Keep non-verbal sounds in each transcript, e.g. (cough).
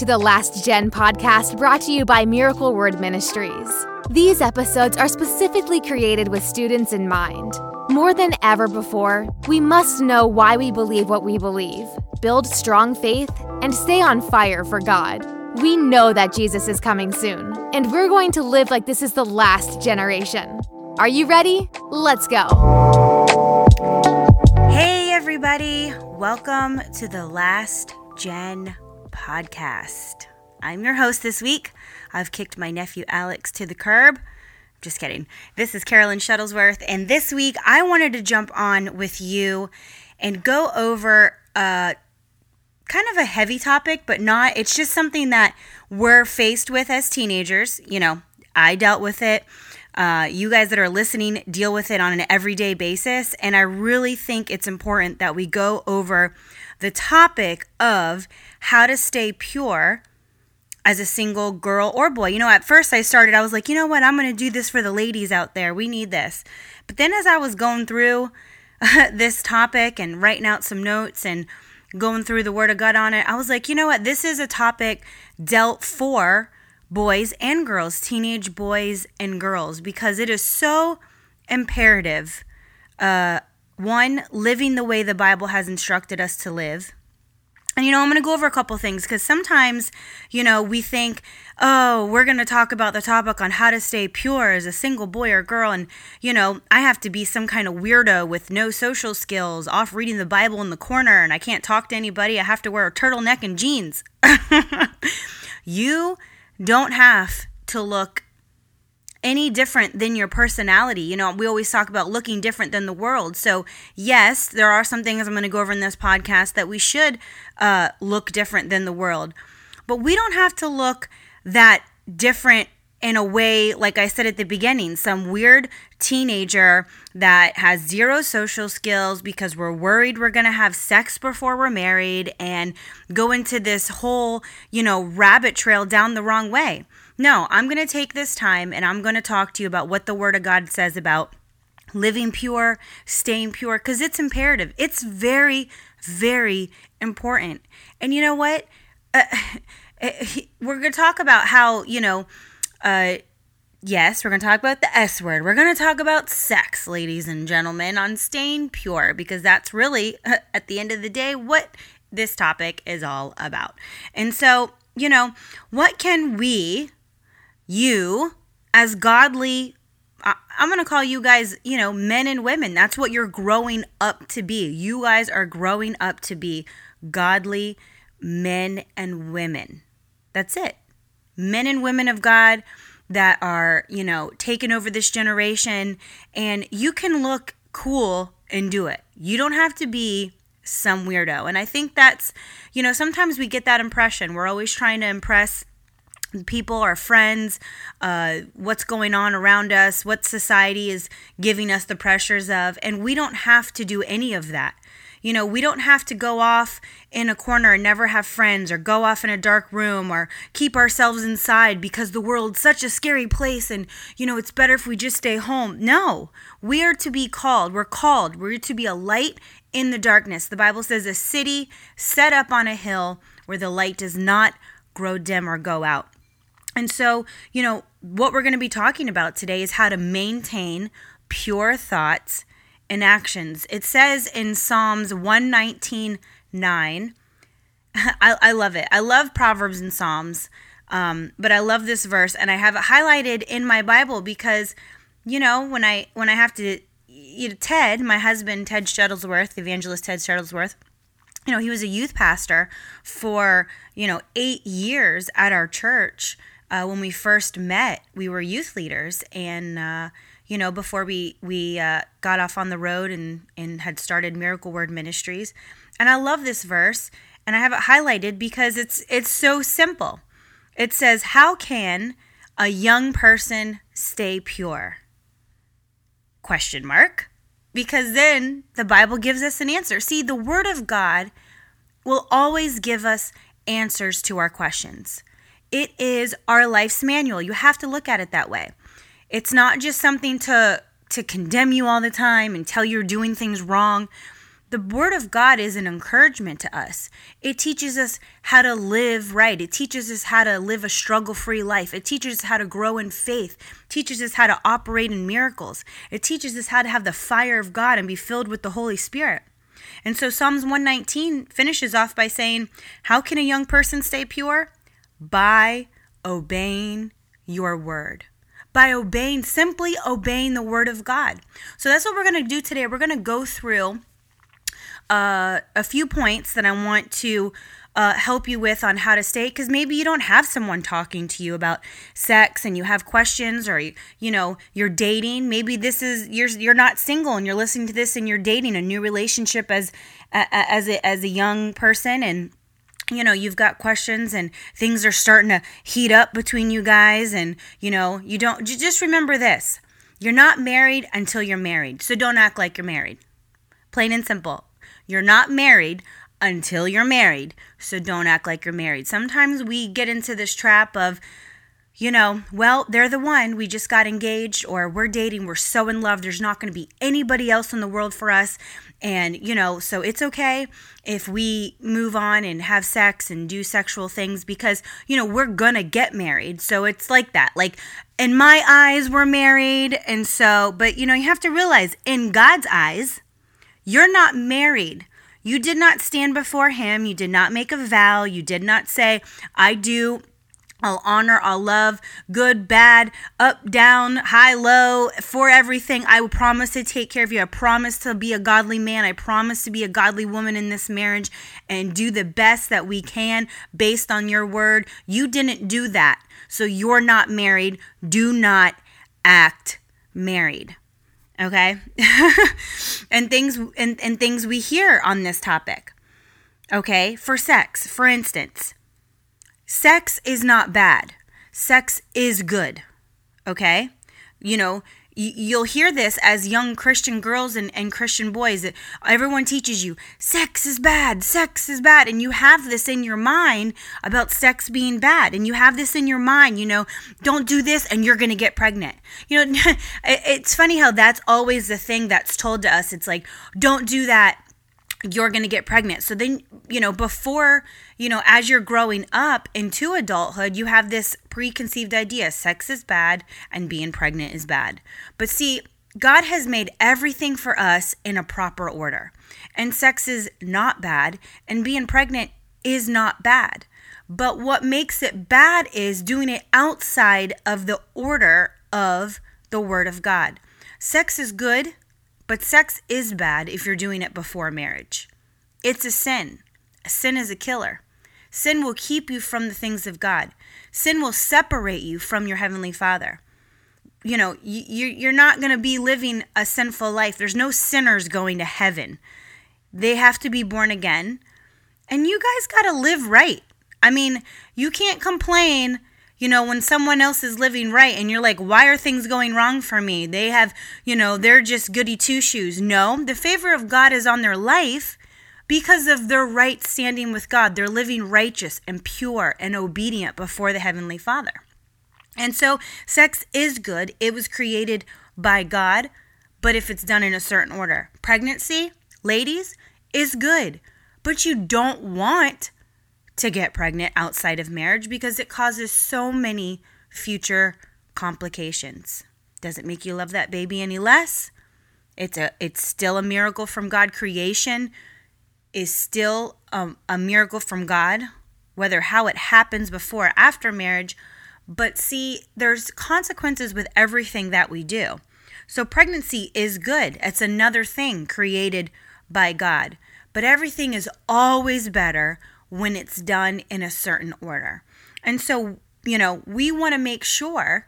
to the Last Gen podcast brought to you by Miracle Word Ministries. These episodes are specifically created with students in mind. More than ever before, we must know why we believe what we believe, build strong faith, and stay on fire for God. We know that Jesus is coming soon, and we're going to live like this is the last generation. Are you ready? Let's go. Hey, everybody. Welcome to the Last Gen podcast. I'm your host this week. I've kicked my nephew Alex to the curb. Just kidding. This is Carolyn Shuttlesworth, and this week I wanted to jump on with you and go over a kind of a heavy topic, but not. It's just something that we're faced with as teenagers. You know, I dealt with it. Uh, you guys that are listening deal with it on an everyday basis. And I really think it's important that we go over the topic of how to stay pure as a single girl or boy. You know, at first I started, I was like, you know what, I'm going to do this for the ladies out there. We need this. But then as I was going through (laughs) this topic and writing out some notes and going through the Word of God on it, I was like, you know what, this is a topic dealt for boys and girls, teenage boys and girls, because it is so imperative. Uh, one, living the way the Bible has instructed us to live. And you know, I'm going to go over a couple things because sometimes, you know, we think, oh, we're going to talk about the topic on how to stay pure as a single boy or girl. And, you know, I have to be some kind of weirdo with no social skills, off reading the Bible in the corner, and I can't talk to anybody. I have to wear a turtleneck and jeans. (laughs) you don't have to look any different than your personality. You know, we always talk about looking different than the world. So, yes, there are some things I'm going to go over in this podcast that we should uh, look different than the world. But we don't have to look that different in a way, like I said at the beginning, some weird teenager that has zero social skills because we're worried we're going to have sex before we're married and go into this whole, you know, rabbit trail down the wrong way. No, I'm going to take this time and I'm going to talk to you about what the Word of God says about living pure, staying pure, because it's imperative. It's very, very important. And you know what? Uh, (laughs) we're going to talk about how, you know, uh, yes, we're going to talk about the S word. We're going to talk about sex, ladies and gentlemen, on staying pure, because that's really, (laughs) at the end of the day, what this topic is all about. And so, you know, what can we you as godly I'm going to call you guys, you know, men and women. That's what you're growing up to be. You guys are growing up to be godly men and women. That's it. Men and women of God that are, you know, taking over this generation. And you can look cool and do it. You don't have to be some weirdo. And I think that's, you know, sometimes we get that impression. We're always trying to impress people, our friends, uh, what's going on around us, what society is giving us the pressures of. And we don't have to do any of that. You know, we don't have to go off in a corner and never have friends or go off in a dark room or keep ourselves inside because the world's such a scary place and, you know, it's better if we just stay home. No, we are to be called. We're called. We're to be a light in the darkness. The Bible says a city set up on a hill where the light does not grow dim or go out. And so, you know, what we're going to be talking about today is how to maintain pure thoughts and actions. It says in Psalms 119 9, (laughs) I, I love it. I love Proverbs and Psalms, um, but I love this verse and I have it highlighted in my Bible because, you know, when I when I have to, you know, Ted, my husband, Ted Shuttlesworth, evangelist Ted Shuttlesworth, you know, he was a youth pastor for, you know, eight years at our church uh, when we first met, we were youth leaders, and uh, you know, before we we uh, got off on the road and and had started Miracle Word Ministries, and I love this verse, and I have it highlighted because it's it's so simple. It says, "How can a young person stay pure?" Question mark. Because then the Bible gives us an answer. See, the Word of God will always give us answers to our questions. It is our life's manual. You have to look at it that way. It's not just something to to condemn you all the time and tell you're doing things wrong. the Word of God is an encouragement to us. It teaches us how to live right. It teaches us how to live a struggle free life. It teaches us how to grow in faith. It teaches us how to operate in miracles. It teaches us how to have the fire of God and be filled with the Holy Spirit. And so Psalms 119 finishes off by saying, How can a young person stay pure? By obeying your word by obeying, simply obeying the word of God. So that's what we're going to do today. We're going to go through uh, a few points that I want to uh, help you with on how to stay because maybe you don't have someone talking to you about sex and you have questions or you know you're dating maybe this is you're you're not single and you're listening to this and you're dating a new relationship as as a, as a young person and you know you've got questions and things are starting to heat up between you guys and you know you don't just remember this. You're not married until you're married. So don't act like you're married. Plain and simple. You're not married until you're married, so don't act like you're married. Sometimes we get into this trap of, you know, well, they're the one, we just got engaged, or we're dating, we're so in love, there's not going to be anybody else in the world for us. And, you know, so it's okay if we move on and have sex and do sexual things because, you know, we're going to get married. So it's like that. Like, in my eyes, we're married. And so, but, you know, you have to realize in God's eyes, you're not married. You did not stand before him. You did not make a vow. You did not say, I do I'll honor, I'll love, good, bad, up, down, high, low, for everything. I will promise to take care of you. I promise to be a godly man. I promise to be a godly woman in this marriage and do the best that we can based on your word. You didn't do that. So you're not married. Do not act married okay (laughs) and things and, and things we hear on this topic okay for sex for instance sex is not bad sex is good okay you know you'll hear this as young Christian girls and, and Christian boys. That everyone teaches you sex is bad, sex is bad. And you have this in your mind about sex being bad. And you have this in your mind, you know, don't do this and you're going to get pregnant. You know, (laughs) it's funny how that's always the thing that's told to us. It's like, don't do that you're going to get pregnant. So then, you know, before, you know, as you're growing up into adulthood, you have this preconceived idea sex is bad and being pregnant is bad. But see, God has made everything for us in a proper order. And sex is not bad, and being pregnant is not bad. But what makes it bad is doing it outside of the order of the Word of God. Sex is good but sex is bad if you're doing it before marriage. It's a sin. Sin is a killer. Sin will keep you from the things of God. Sin will separate you from your heavenly Father. You know, you're not going to be living a sinful life. There's no sinners going to heaven. They have to be born again. And you guys got to live right. I mean, you can't complain you know, when someone else is living right and you're like, why are things going wrong for me? They have, you know, they're just goody two shoes. No, the favor of God is on their life because of their right standing with God. They're living righteous and pure and obedient before the Heavenly Father. And so, sex is good. It was created by God, but if it's done in a certain order, pregnancy, ladies, is good, but you don't want to get pregnant outside of marriage because it causes so many future complications. Does it make you love that baby any less? It's a it's still a miracle from God. Creation is still a, a miracle from God, whether how it happens before or after marriage. But see, there's consequences with everything that we do. So pregnancy is good. It's another thing created by God. But everything is always better when it's done in a certain order. And so, you know, we want to make sure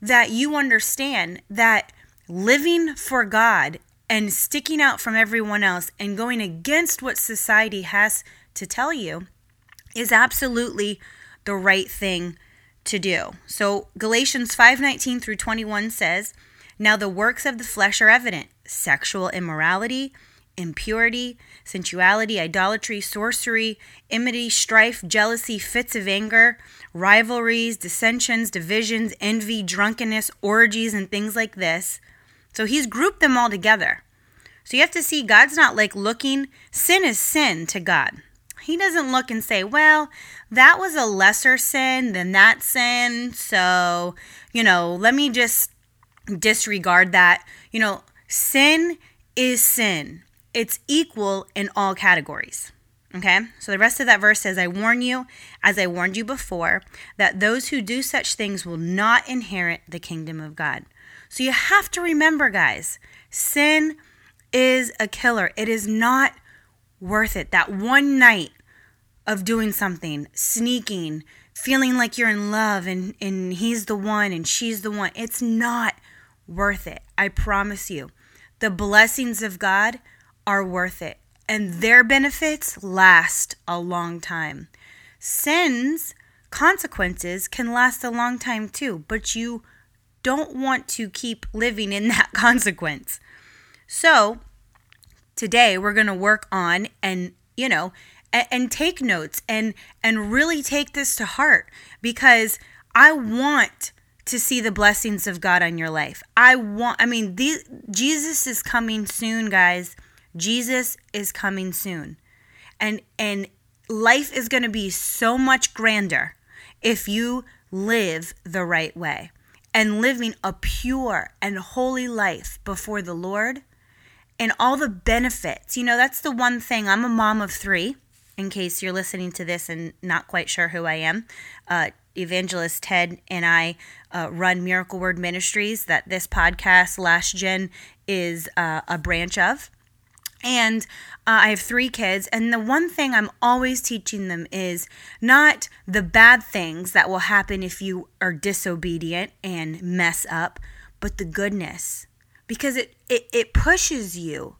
that you understand that living for God and sticking out from everyone else and going against what society has to tell you is absolutely the right thing to do. So Galatians 5:19 through 21 says, "Now the works of the flesh are evident: sexual immorality, impurity, sensuality, idolatry, sorcery, enmity, strife, jealousy, fits of anger, rivalries, dissensions, divisions, envy, drunkenness, orgies, and things like this. So he's grouped them all together. So you have to see God's not like looking, sin is sin to God. He doesn't look and say, well, that was a lesser sin than that sin. So, you know, let me just disregard that. You know, sin is sin, it's equal in all categories. Okay, so the rest of that verse says, I warn you, as I warned you before, that those who do such things will not inherit the kingdom of God. So you have to remember, guys, sin is a killer. It is not worth it. That one night of doing something, sneaking, feeling like you're in love and, and he's the one and she's the one, it's not worth it. I promise you. The blessings of God are worth it and their benefits last a long time. Sin's consequences can last a long time too, but you don't want to keep living in (laughs) that consequence. So, today we're going to work on and, you know, and, take notes and and really take this to heart because I want to see the blessings of God on your life. I want I mean, Jesus is coming soon, guys. Jesus is coming soon. And and life is going to be so much grander if you live the right way. And living a pure and holy life before the Lord and all the benefits. You know, that's the one thing. I'm a mom of 3 in case you're listening to this and not quite sure who I am. Uh, Evangelist Ted and I uh, run Miracle Word Ministries, that this podcast, Last Gen, is uh, a branch of. And uh, I have three kids, and the one thing I'm always teaching them is not the bad things that will happen if you are disobedient and mess up, but the goodness. Because it, it, it pushes you.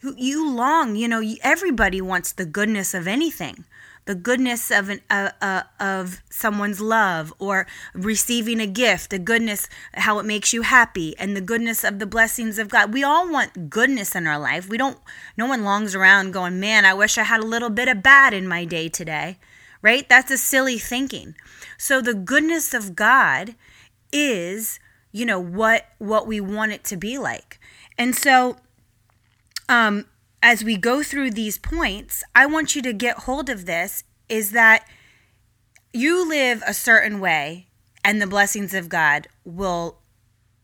You long, you know, everybody wants the goodness of anything the goodness of an uh, uh, of someone's love or receiving a gift the goodness how it makes you happy and the goodness of the blessings of god. We all want goodness in our life. We don't no one longs around going man i wish i had a little bit of bad in my day today right? That's a silly thinking. So the goodness of god is you know what what we want it to be like. And so um as we go through these points, I want you to get hold of this is that you live a certain way and the blessings of God will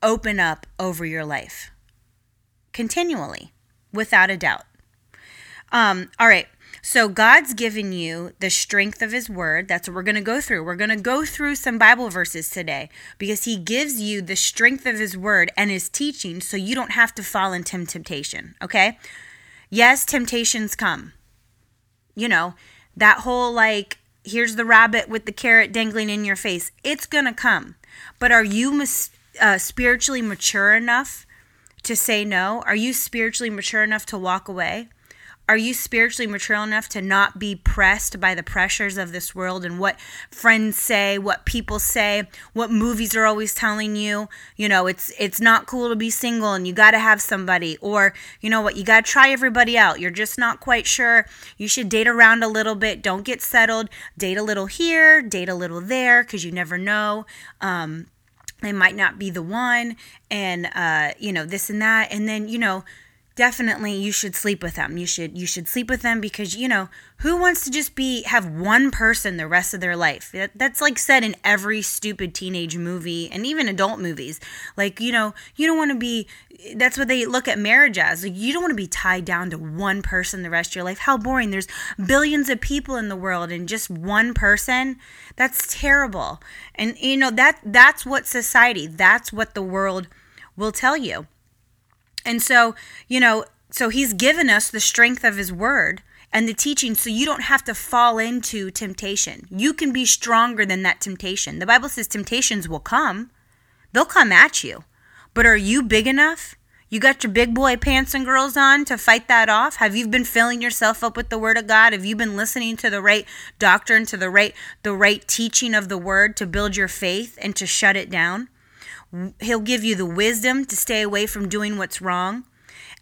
open up over your life continually, without a doubt. Um, all right. So God's given you the strength of his word. That's what we're going to go through. We're going to go through some Bible verses today because he gives you the strength of his word and his teaching so you don't have to fall into temptation, okay? Yes, temptations come. You know, that whole like, here's the rabbit with the carrot dangling in your face. It's going to come. But are you uh, spiritually mature enough to say no? Are you spiritually mature enough to walk away? Are you spiritually mature enough to not be pressed by the pressures of this world and what friends say, what people say, what movies are always telling you? You know, it's it's not cool to be single and you got to have somebody or you know what, you got to try everybody out. You're just not quite sure. You should date around a little bit. Don't get settled. Date a little here, date a little there cuz you never know. Um they might not be the one and uh you know this and that and then you know definitely you should sleep with them. You should you should sleep with them because you know who wants to just be have one person the rest of their life. That, that's like said in every stupid teenage movie and even adult movies. Like you know you don't want to be. That's what they look at marriage as. Like you don't want to be tied down to one person the rest of your life. How boring. There's billions of people in the world and just one person. That's terrible. And you know that that's what society. That's what the world will tell you. And so, you know, so he's given us the strength of his word and the teaching so you don't have to fall into temptation. You can be stronger than that temptation. The Bible says temptations will come, they'll come at you. But are you big enough? You got your big boy pants and girls on to fight that off? Have you been filling yourself up with the word of God? Have you been listening to the right doctrine, to the right the right teaching of the word to build your faith and to shut it down? He'll give you the wisdom to stay away from doing what's wrong.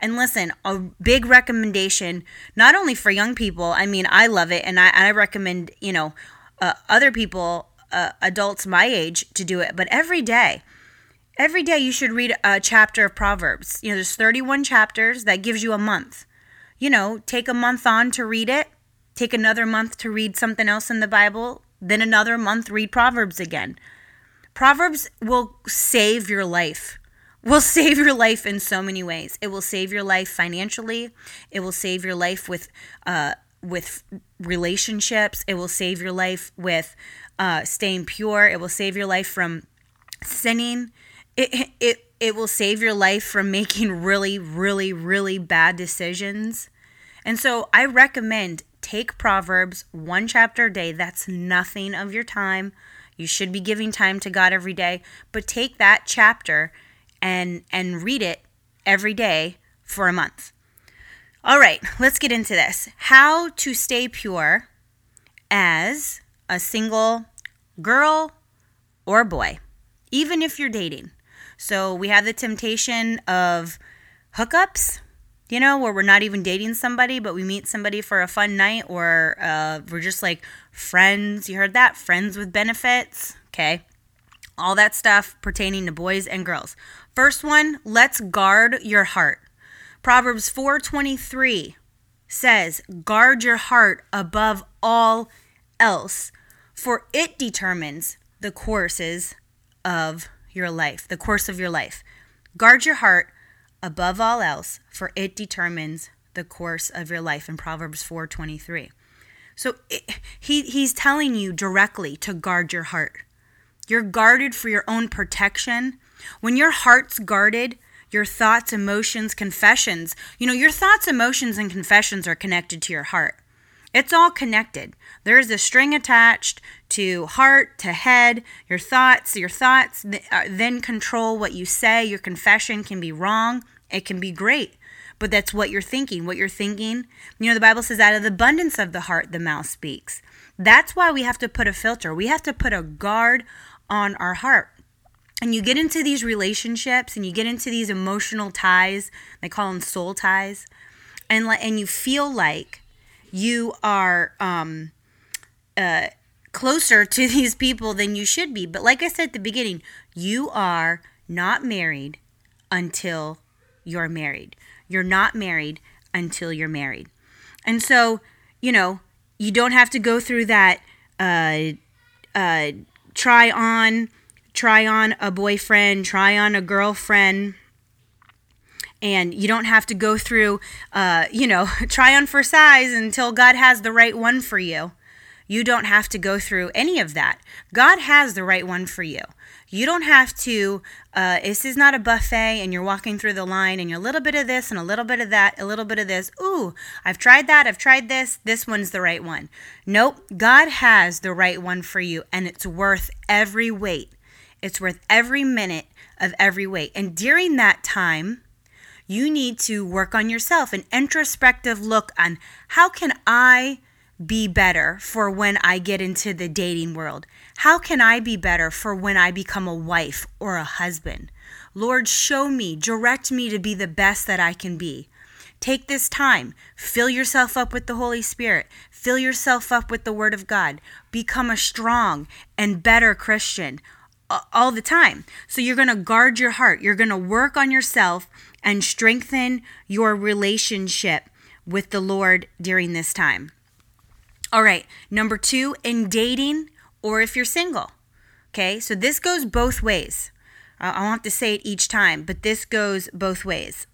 And listen, a big recommendation, not only for young people, I mean, I love it, and I, I recommend, you know, uh, other people, uh, adults my age, to do it, but every day. every day you should read a chapter of Proverbs. You know, there's 31 chapters that gives you a month. You know, take a month on to read it, take another month to read something else in the Bible, then another month read Proverbs again. Proverbs will save your life. Will save your life in so many ways. It will save your life financially. It will save your life with uh, with relationships. It will save your life with uh, staying pure. It will save your life from sinning. It, it, it will save your life from making really, really, really bad decisions. And so I recommend take Proverbs one chapter a day. That's nothing of your time. You should be giving time to God every day, but take that chapter and and read it every day for a month. All right, let's get into this. How to stay pure as a single girl or boy, even if you're dating. So we have the temptation of hookups, you know, where we're not even dating somebody, but we meet somebody for a fun night, or uh, we're just like friends. You heard that? Friends with benefits. Okay. All that stuff pertaining to boys and girls. First one, let's guard your heart. Proverbs 4:23 says, "Guard your heart above all else, for it determines the courses of your life, the course of your life. Guard your heart above all else, for it determines the course of your life in Proverbs 4:23. So it, he he's telling you directly to guard your heart. You're guarded for your own protection. When your heart's guarded, your thoughts, emotions, confessions, you know, your thoughts, emotions, and confessions are connected to your heart. It's all connected. There is a string attached to heart, to head, your thoughts. Your thoughts uh, then control what you say. Your confession can be wrong, it can be great, but that's what you're thinking. What you're thinking, you know, the Bible says, out of the abundance of the heart, the mouth speaks. That's why we have to put a filter. We have to put a guard on our heart and you get into these relationships and you get into these emotional ties they call them soul ties and and you feel like you are um uh closer to (laughs) these people than you should be. But like i said at the beginning you are not married until you're married. You're not married until you're married. And so you know you don't have to go through that uh uh try on try on a boyfriend, try on a girlfriend. And you don't have to go through, uh, you know, (laughs) try on for size until God has the right one for you. You don't have to go through any of that. God has the right one for you. You don't have to, uh, this is not a buffet and you're walking through the line and you're a little bit of this and a little bit of that, a little bit of this. Ooh, I've tried that, I've tried this, this one's the right one. Nope, God has the right one for you and it's worth every wait. it's worth every minute of every wait. And during that time, you need to work on yourself, an introspective look on how can I be better for when I get into the dating world? How can I be better for when I become a wife or a husband? Lord, show me, direct me to be the best that I can be. Take this time, fill yourself up with the Holy Spirit, fill yourself up with the Word of God, become a strong and better Christian all the time. So you're going to guard your heart. You're going to work on yourself and strengthen your relationship with the Lord during this time. All right, number two, in dating or if you're single. Okay, so this goes both ways. I have to say it each time, but this goes both ways.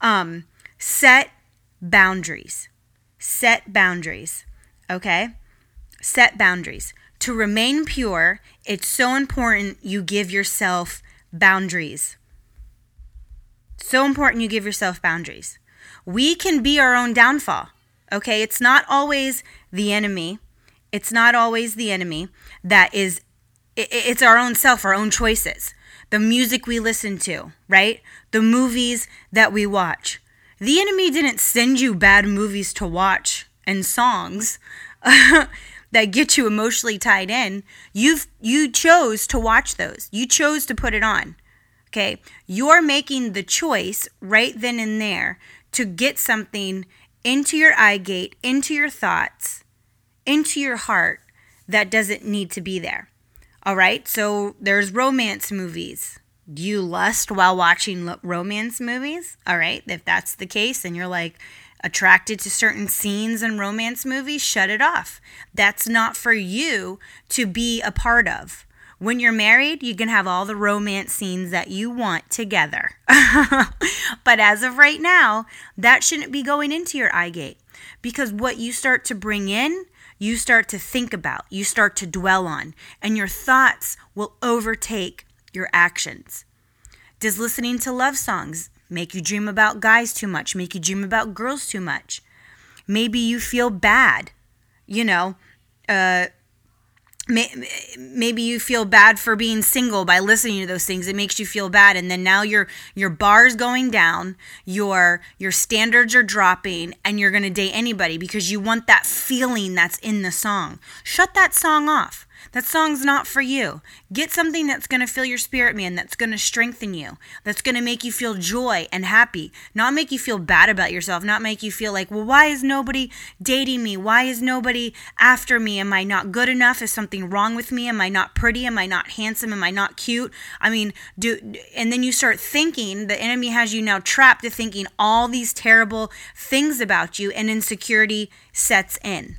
Um, set boundaries. Set boundaries. Okay? Set boundaries to remain pure, it's so important you give yourself boundaries. So important you give yourself boundaries. We can be our own downfall. Okay, it's not always the enemy. It's not always the enemy that is it's our own self, our own choices. The music we listen to, right? The movies that we watch. The enemy didn't send you bad movies to watch and songs. (laughs) that get you emotionally tied in, you've you chose to watch those. You chose to put it on. Okay? You're making the choice right then and there to get something into your eye gate, into your thoughts, into your heart that doesn't need to be there. All right? So there's romance movies. Do you lust while watching lo- romance movies? All right, if that's the case and you're like attracted to certain scenes in romance movies, shut it off. That's not for you to be a part of. When you're married, you can have all the romance scenes that you want together. (laughs) but as of right now, that shouldn't be going into your eye gate because what you start to bring in, you start to think about, you start to dwell on, and your thoughts will overtake your actions. Does listening to love songs make you dream about guys too much, make you dream about girls too much? Maybe you feel bad, you know, uh, maybe you feel bad for being single by listening to those things. It makes you feel bad. And then now your your bar's going down your your standards are dropping and you're going to date anybody because you want that feeling that's in the song. Shut that song off that song's not for you. Get something that's going to fill your spirit, man, that's going to strengthen you, that's going to make you feel joy and happy, not make you feel bad about yourself, not make you feel like, well, why is nobody dating me? Why is nobody after me? Am I not good enough? Is something wrong with me? Am I not pretty? Am I not handsome? Am I not cute? I mean, do, and then you start thinking, the enemy has you now trapped to thinking all these terrible things about you, and insecurity sets in.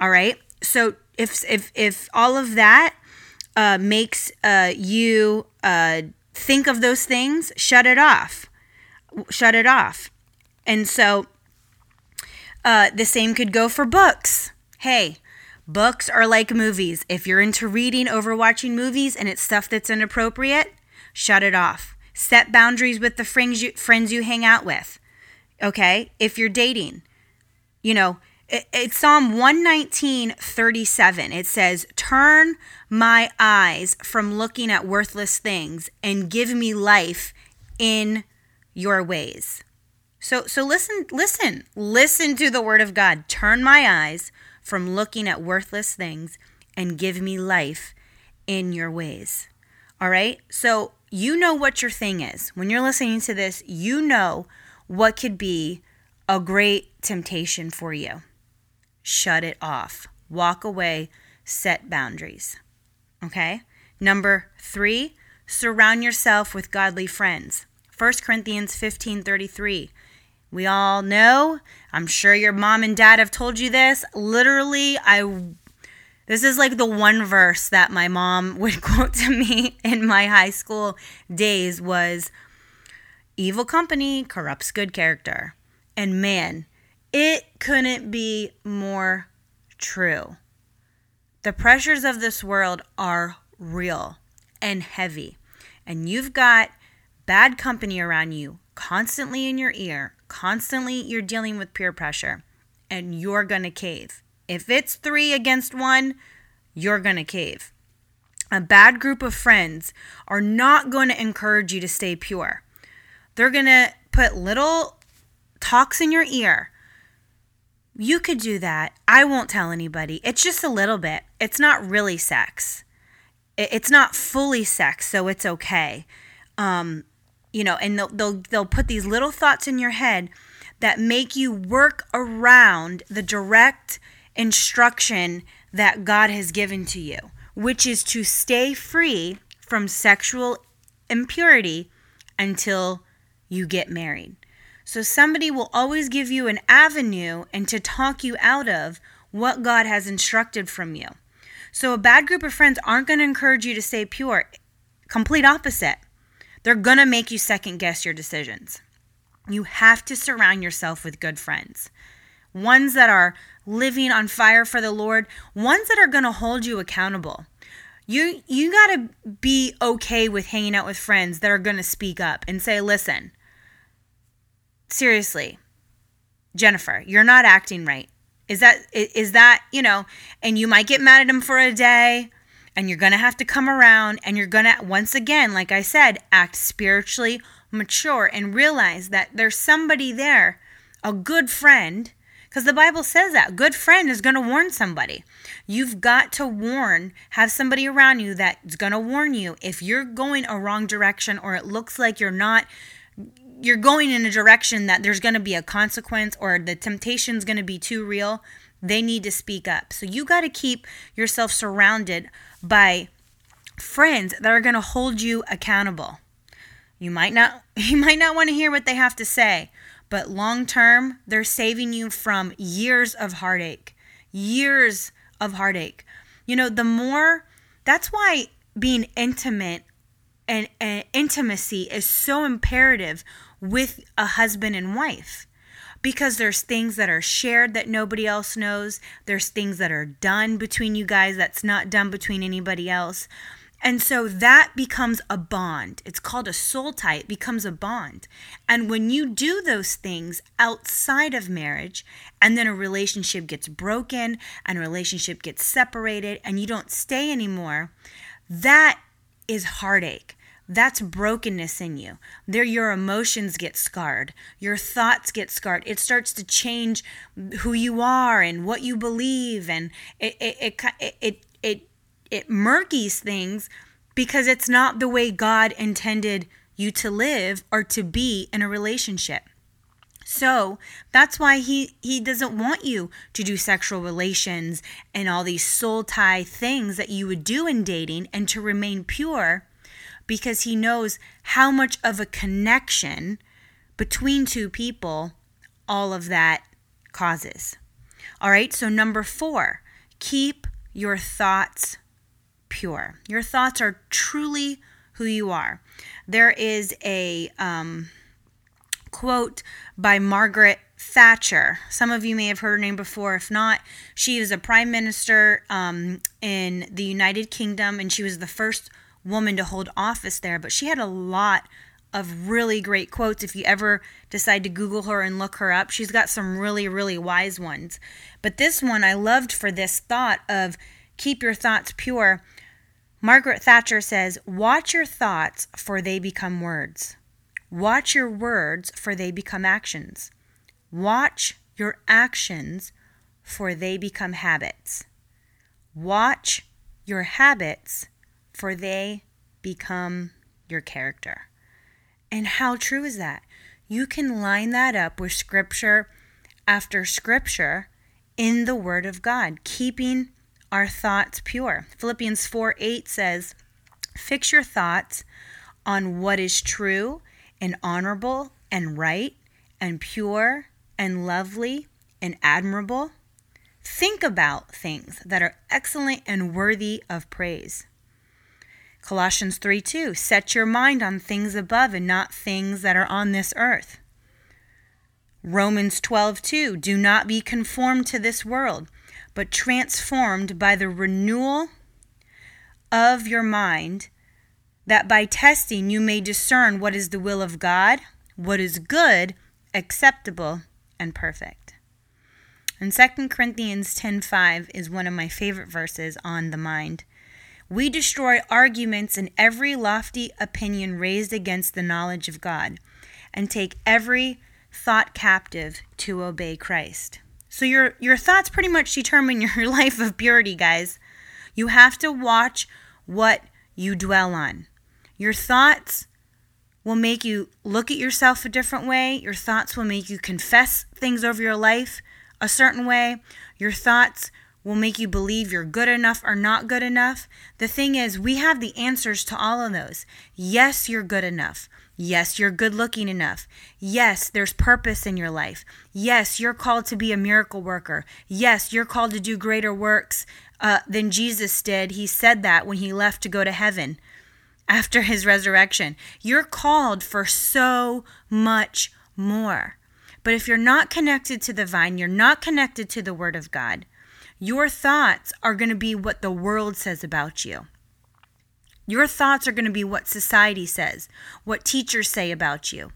All right? So, if if if all of that uh, makes uh, you uh, think of those things, shut it off. Shut it off. And so uh, the same could go for books. Hey, books are like movies. If you're into reading over watching movies and it's stuff that's inappropriate, shut it off. Set boundaries with the friends you, friends you hang out with. Okay? If you're dating, you know, it's Psalm 119, 37. It says, Turn my eyes from looking at worthless things and give me life in your ways. So so listen listen listen to the word of God. Turn my eyes from looking at worthless things and give me life in your ways. All right? So you know what your thing is. When you're listening to this, you know what could be a great temptation for you shut it off. Walk away, set boundaries. Okay? Number three, surround yourself with godly friends. 1 Corinthians 15 33. We all know, I'm sure your mom and dad have told you this. Literally, I this is like the one verse that my mom (laughs) would quote to me in my high school days was evil company corrupts good character. And man, it couldn't be more true. The pressures of this world are real and heavy, and you've got bad company around you constantly in your ear, constantly you're dealing with peer pressure, and you're going to cave. If it's three against one, you're going to cave. A bad group of friends are not going to encourage you to stay pure. They're going to put little talks in your ear you could do that. I won't tell anybody. It's just a little bit. It's not really sex. It's not fully sex, so it's okay. Um, you know, and they'll, they'll they'll put these little thoughts in your head that make you work around the direct instruction that God has given to you, which is to stay free from sexual impurity until you get married. So somebody will always give you an avenue and to talk you out of what God has instructed from you. So a bad group of friends aren't going to encourage you to stay pure. Complete opposite. They're going to make you second guess your decisions. You have to surround yourself with good friends. Ones that are living on fire for the Lord, ones that are going to hold you accountable. You you got to be okay with hanging out with friends that are going to speak up and say, "Listen, seriously, Jennifer, you're not acting right. Is that is that, you know, and you might get mad at him for a day and you're going to have to come around and you're going to once again, like I said, act spiritually mature and realize that there's somebody there, a good friend, because the Bible says that. Good friend is going to warn somebody. You've got to warn, have somebody around you that's going to warn you if you're going a wrong direction or it looks like you're not you're going in a direction that there's going to be a consequence or the temptation's going to be too real, they need to speak up. So you got to keep yourself surrounded by friends that are going to hold you accountable. You might not (laughs) you might not want to hear what they have to say, but long term, they're saving you from years of heartache. Years of heartache. You know, the more that's why being intimate and, and intimacy is so imperative with a husband and wife because there's things that are shared that nobody else knows. There's things that are done between you guys that's not done between anybody else. And so that becomes a bond. It's called a soul tie. It becomes a bond. And when you do those things outside of marriage, and then a relationship gets broken and a relationship gets separated and you don't stay anymore, that is heartache. That's brokenness in you. There, your emotions get scarred. Your thoughts get scarred. It starts to change who you are and what you believe, and it it it it, it it murkies things because it's not the way God intended you to live or to be in a relationship. So that's why he, he doesn't want you to do sexual relations and all these soul tie things that you would do in dating and to remain pure because he knows how much of a connection between two people all of that causes. All right, so number four, keep your thoughts pure. Your thoughts are truly who you are. There is a um, quote by Margaret Thatcher. Some of you may have heard her name before. If not, she was a prime minister um, in the United Kingdom and she was the first woman to hold office there. But she had a lot of really great quotes if you ever decide to Google her and look her up. She's got some really, really wise ones. But this one I loved for this thought of keep your thoughts pure. Margaret Thatcher says, Watch your thoughts, for they become words. Watch your words, for they become actions. Watch your actions, for they become habits. Watch your habits, for they become your character. And how true is that? You can line that up with scripture after scripture in the Word of God, keeping our thoughts pure. Philippians 4 8 says, Fix your thoughts on what is true and honorable and right and pure and lovely and admirable. Think about things that are excellent and worthy of praise. Colossians 3 2 Set your mind on things above and not things that are on this earth. Romans 12 2 Do not be conformed to this world but transformed by the renewal of your mind, that by testing you may discern what is the will of God, what is good, acceptable, and perfect. And 2 Corinthians 10:5 is one of my favorite verses on the mind. We destroy arguments and every lofty opinion raised against the knowledge of God, and take every thought captive to obey Christ. So your your thoughts pretty much determine (laughs) your life of purity, guys. You have to watch what you dwell on. Your thoughts will make you look at yourself a different way. Your thoughts will make you confess things over your life a certain way. Your thoughts will make you believe you're good enough or not good enough. The thing is, we have the answers to all of those. Yes, you're good enough. Yes, you're good looking enough. Yes, there's purpose in your life. Yes, you're called to be a miracle worker. Yes, you're called to do greater works uh, than Jesus did. He said that when he left to go to heaven after his resurrection. You're called for so much more. But if you're not connected to the vine, you're not connected to the Word of God, your thoughts are going to be what the world says about you. Your thoughts are going to be what society says, what teachers say about you,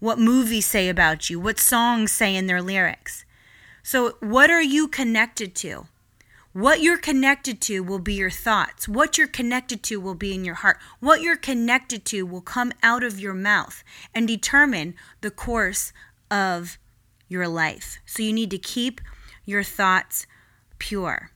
what movies say about you, what songs say in their lyrics. So, what are you connected to? What you're connected to will be your thoughts. What you're connected to will be in your heart. What you're connected to will come out of your mouth and determine the course of your life. So, you need to keep your thoughts pure.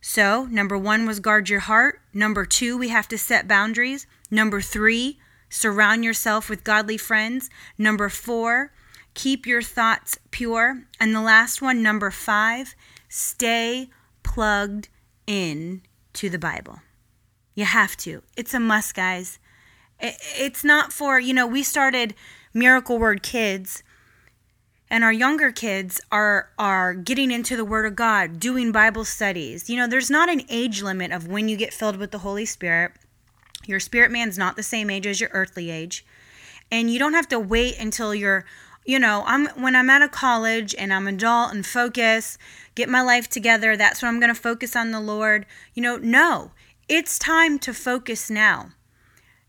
So, number one was guard your heart. Number two, we have to set boundaries. Number three, surround yourself with godly friends. Number four, keep your thoughts pure. And the last one, number five, stay plugged in to the Bible. You have to. It's a must, guys. It's not for, you know, we started Miracle Word Kids and our younger kids are are getting into the word of God, doing Bible studies. You know, there's not an age limit of when you get filled with the Holy Spirit. Your spirit man's not the same age as your earthly age. And you don't have to wait until you're you know, I'm when I'm out of college and I'm adult and focus, get my life together, that's when I'm going to focus on the Lord. You know, no. It's time to focus now.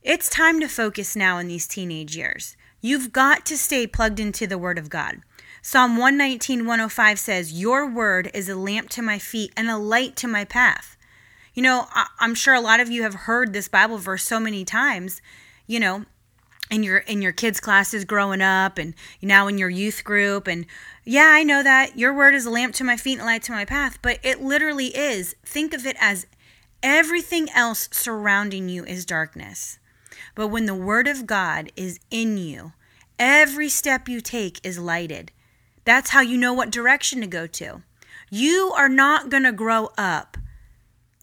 It's time to focus now in these teenage years. You've got to stay plugged into the Word of God. Psalm 119, 105 says, Your word is a lamp to my feet and a light to my path. You know, I'm sure a lot of you have heard this Bible verse so many times, you know, in your in your kids classes growing up and now in your youth group and yeah i know that your word is a lamp to my feet and a light to my path but it literally is. Think of it as everything else surrounding you is darkness. But when the word of god is in you every step you take is lighted that's how you know what direction to go to you are not going to grow up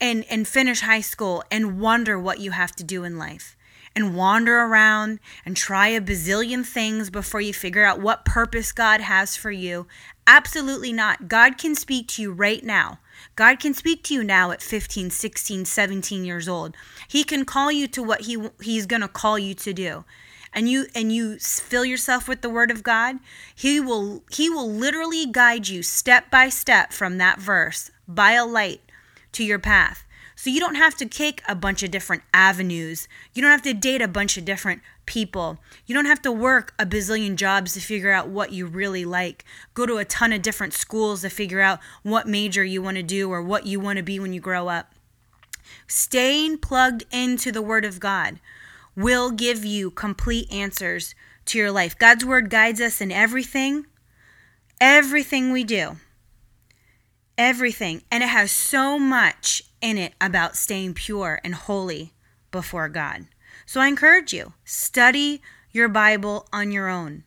and and finish high school and wonder what you have to do in life and wander around and try a bazillion things before you figure out what purpose God has for you. Absolutely not. God can speak to you right now. God can speak to you now at 15, 16, 17 years old. He can call you to what he he's going to call you to do. And you and you fill yourself with the word of God, he will he will literally guide you step by step from that verse by a light to your path. So you don't have to take a bunch of different avenues. You don't have to date a bunch of different people. You don't have to work a bazillion jobs to figure out what you really like. Go to a ton of different schools to figure out what major you want to do or what you want to be when you grow up. Staying plugged into the Word of God will give you complete answers to your life. God's Word guides us in everything, everything we do. Everything. And it has so much in it about staying pure and holy before God. So I encourage you, study your Bible on your own.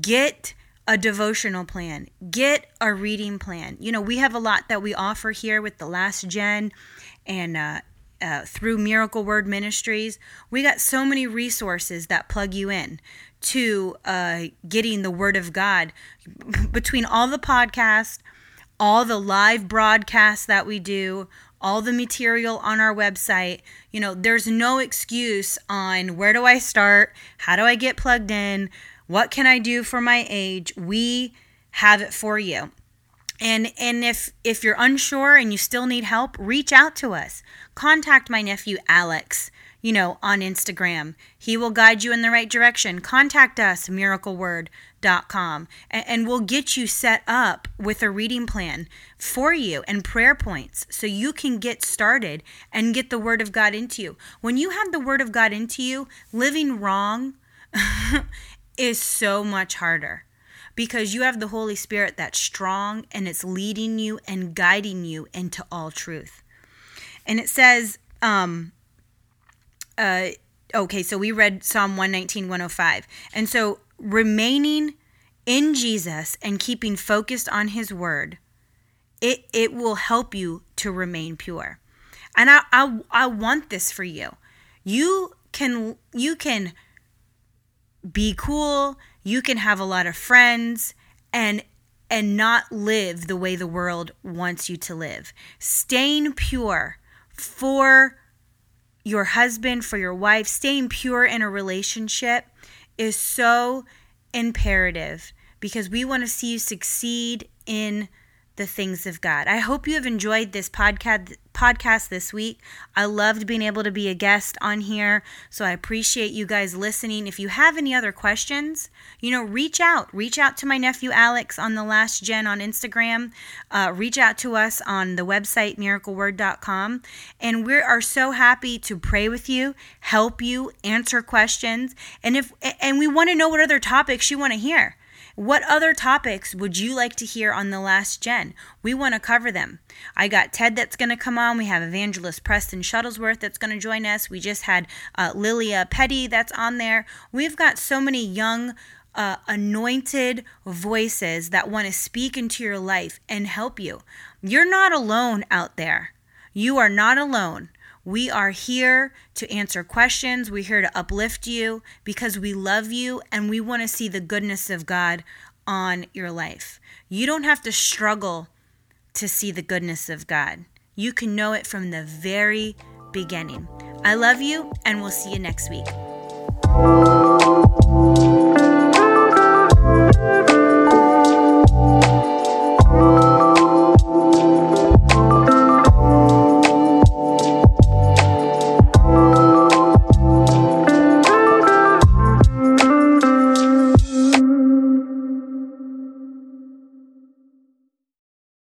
Get a devotional plan, get a reading plan. You know, we have a lot that we offer here with the last gen and uh, uh, through Miracle Word Ministries. We got so many resources that plug you in to uh, getting the Word of God between all the podcasts, all the live broadcasts that we do, all the material on our website. You know, there's no excuse on where do I start? How do I get plugged in? What can I do for my age? We have it for you. And and if if you're unsure and you still need help, reach out to us. Contact my nephew Alex you know, on Instagram. He will guide you in the right direction. Contact us, miracleword.com, and, and we'll get you set up with a reading plan for you and prayer points so you can get started and get the Word of God into you. When you have the Word of God into you, living wrong (laughs) is so much harder because you have the Holy Spirit that's strong and it's leading you and guiding you into all truth. And it says, um, uh, okay, so we read Psalm 119, 105. And so remaining in Jesus and keeping focused on his word, it, it will help you to remain pure. And I, I, I want this for you. You can you can be cool, you can have a lot of friends and and not live the way the world wants you to live. Staying pure for your husband, for your wife, staying pure in a relationship is so imperative because we want to see you succeed in the things of God. I hope you have enjoyed this podcast podcast this week. I loved being able to be a guest on here, so I appreciate you guys listening. If you have any other questions, you know, reach out. Reach out to my nephew Alex on the last gen on Instagram. Uh, reach out to us on the website miracleword.com, and we are so happy to pray with you, help you, answer questions, and if and we want to know what other topics you want to hear. What other topics would you like to hear on the last gen? We want to cover them. I got Ted that's going to come on. We have evangelist Preston Shuttlesworth that's going to join us. We just had uh, Lilia Petty that's on there. We've got so many young, uh, anointed voices that want to speak into your life and help you. You're not alone out there. You are not alone. We are here to answer questions. We're here to uplift you because we love you and we want to see the goodness of God on your life. You don't have to struggle to see the goodness of God. You can know it from the very beginning. I love you, and we'll see you next week.